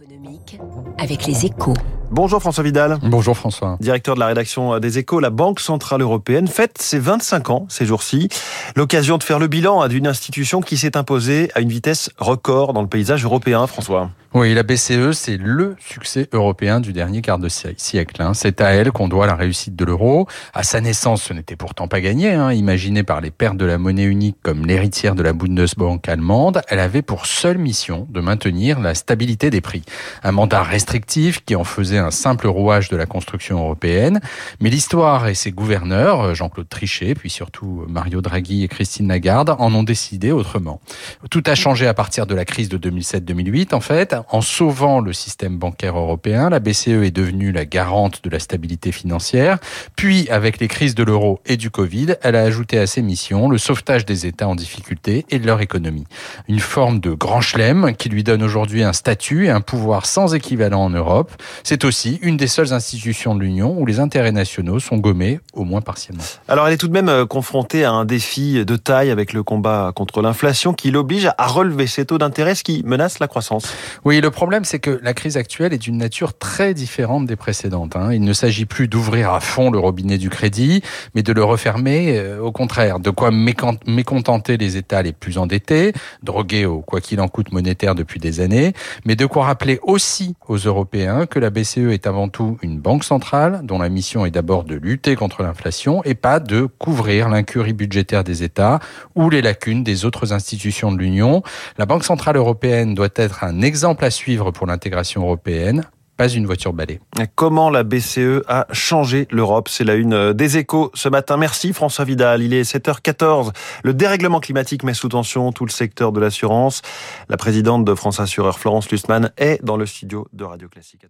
économique avec les échos. Bonjour François Vidal. Bonjour François. Directeur de la rédaction des échos, la Banque Centrale Européenne fête ses 25 ans ces jours-ci. L'occasion de faire le bilan hein, d'une institution qui s'est imposée à une vitesse record dans le paysage européen, François. Oui, la BCE, c'est le succès européen du dernier quart de siècle. Hein. C'est à elle qu'on doit la réussite de l'euro. À sa naissance, ce n'était pourtant pas gagné. Hein. Imaginée par les pertes de la monnaie unique comme l'héritière de la Bundesbank allemande, elle avait pour seule mission de maintenir la stabilité des prix. Un mandat restrictif qui en faisait un simple rouage de la construction européenne. Mais l'histoire et ses gouverneurs, Jean-Claude Trichet, puis surtout Mario Draghi et Christine Lagarde, en ont décidé autrement. Tout a changé à partir de la crise de 2007-2008, en fait. En sauvant le système bancaire européen, la BCE est devenue la garante de la stabilité financière. Puis, avec les crises de l'euro et du Covid, elle a ajouté à ses missions le sauvetage des États en difficulté et de leur économie. Une forme de grand chelem qui lui donne aujourd'hui un statut et un pouvoir sans équivalent en Europe. C'est aussi une des seules institutions de l'Union où les intérêts nationaux sont gommés, au moins partiellement. Alors, elle est tout de même euh, confrontée à un défi de taille avec le combat contre l'inflation qui l'oblige à relever ses taux d'intérêt, ce qui menace la croissance. Oui, le problème, c'est que la crise actuelle est d'une nature très différente des précédentes. Hein. Il ne s'agit plus d'ouvrir à fond le robinet du crédit, mais de le refermer euh, au contraire. De quoi mécontenter les États les plus endettés, drogués au quoi qu'il en coûte monétaire depuis des années, mais de quoi rappeler aussi aux Européens que la BCE est avant tout une banque centrale dont la mission est d'abord de lutter contre l'inflation et pas de couvrir l'incurie budgétaire des États ou les lacunes des autres institutions de l'Union. La Banque centrale européenne doit être un exemple à suivre pour l'intégration européenne pas une voiture balai. Comment la BCE a changé l'Europe? C'est la une des échos ce matin. Merci François Vidal. Il est 7h14. Le dérèglement climatique met sous tension tout le secteur de l'assurance. La présidente de France Assureur, Florence Lussmann, est dans le studio de Radio Classique.